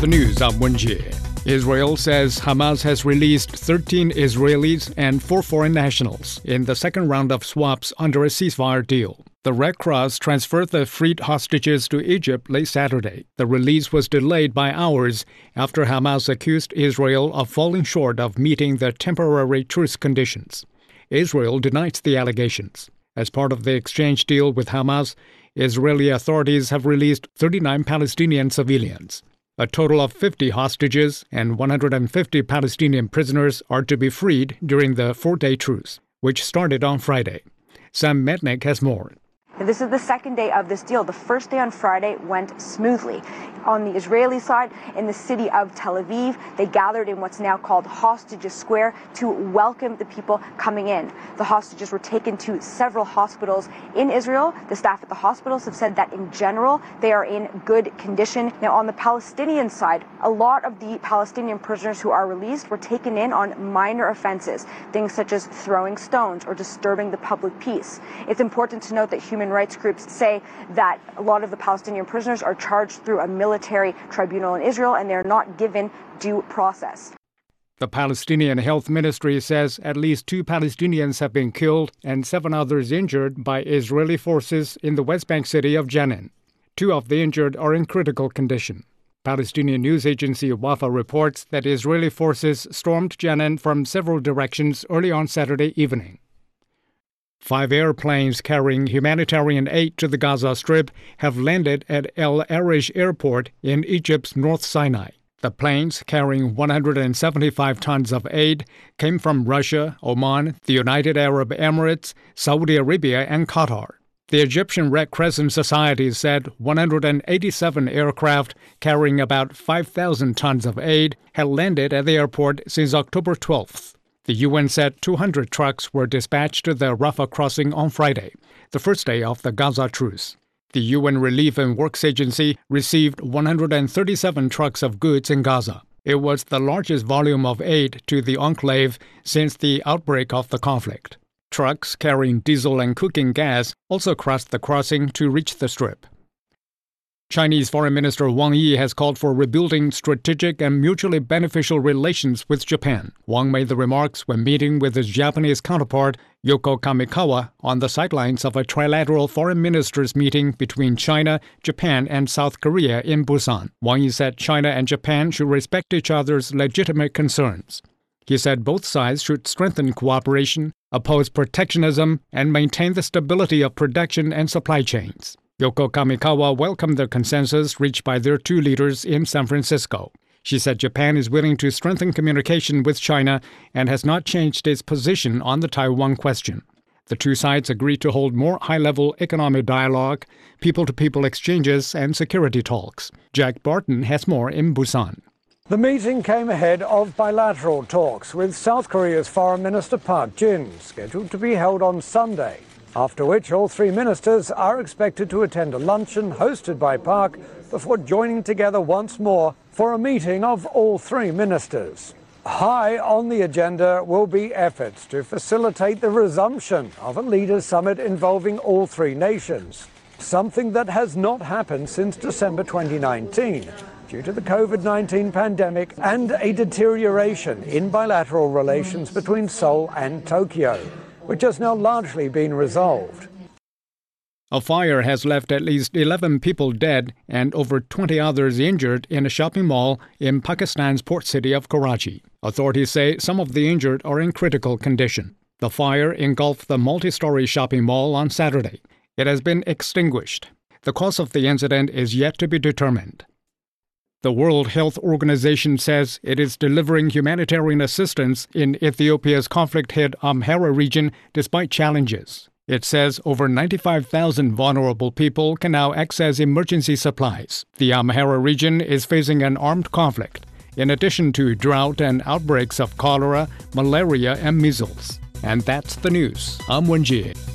The news, I'm Wenjie. Israel says Hamas has released 13 Israelis and four foreign nationals in the second round of swaps under a ceasefire deal. The Red Cross transferred the freed hostages to Egypt late Saturday. The release was delayed by hours after Hamas accused Israel of falling short of meeting the temporary truce conditions. Israel denies the allegations. As part of the exchange deal with Hamas, Israeli authorities have released 39 Palestinian civilians. A total of 50 hostages and 150 Palestinian prisoners are to be freed during the four day truce, which started on Friday. Sam Metnick has more. This is the second day of this deal. The first day on Friday went smoothly. On the Israeli side, in the city of Tel Aviv, they gathered in what's now called Hostages Square to welcome the people coming in. The hostages were taken to several hospitals in Israel. The staff at the hospitals have said that in general, they are in good condition. Now, on the Palestinian side, a lot of the Palestinian prisoners who are released were taken in on minor offenses, things such as throwing stones or disturbing the public peace. It's important to note that human human rights groups say that a lot of the Palestinian prisoners are charged through a military tribunal in Israel and they're not given due process. The Palestinian Health Ministry says at least two Palestinians have been killed and seven others injured by Israeli forces in the West Bank city of Jenin. Two of the injured are in critical condition. Palestinian news agency Wafa reports that Israeli forces stormed Jenin from several directions early on Saturday evening. Five airplanes carrying humanitarian aid to the Gaza Strip have landed at El Arish Airport in Egypt's North Sinai. The planes, carrying 175 tons of aid, came from Russia, Oman, the United Arab Emirates, Saudi Arabia, and Qatar. The Egyptian Red Crescent Society said 187 aircraft carrying about 5,000 tons of aid had landed at the airport since October 12th. The UN said 200 trucks were dispatched to the Rafah crossing on Friday, the first day of the Gaza truce. The UN Relief and Works Agency received 137 trucks of goods in Gaza. It was the largest volume of aid to the enclave since the outbreak of the conflict. Trucks carrying diesel and cooking gas also crossed the crossing to reach the strip. Chinese Foreign Minister Wang Yi has called for rebuilding strategic and mutually beneficial relations with Japan. Wang made the remarks when meeting with his Japanese counterpart, Yoko Kamikawa, on the sidelines of a trilateral foreign ministers meeting between China, Japan, and South Korea in Busan. Wang Yi said China and Japan should respect each other's legitimate concerns. He said both sides should strengthen cooperation, oppose protectionism, and maintain the stability of production and supply chains. Yoko Kamikawa welcomed the consensus reached by their two leaders in San Francisco. She said Japan is willing to strengthen communication with China and has not changed its position on the Taiwan question. The two sides agreed to hold more high level economic dialogue, people to people exchanges, and security talks. Jack Barton has more in Busan. The meeting came ahead of bilateral talks with South Korea's Foreign Minister Park Jin, scheduled to be held on Sunday after which all three ministers are expected to attend a luncheon hosted by Park before joining together once more for a meeting of all three ministers. High on the agenda will be efforts to facilitate the resumption of a leaders' summit involving all three nations, something that has not happened since December 2019 due to the COVID 19 pandemic and a deterioration in bilateral relations between Seoul and Tokyo which has now largely been resolved. A fire has left at least 11 people dead and over 20 others injured in a shopping mall in Pakistan's port city of Karachi. Authorities say some of the injured are in critical condition. The fire engulfed the multi story shopping mall on Saturday. It has been extinguished. The cause of the incident is yet to be determined. The World Health Organization says it is delivering humanitarian assistance in Ethiopia's conflict hit Amhara region despite challenges. It says over 95,000 vulnerable people can now access emergency supplies. The Amhara region is facing an armed conflict, in addition to drought and outbreaks of cholera, malaria, and measles. And that's the news. I'm Wenjie.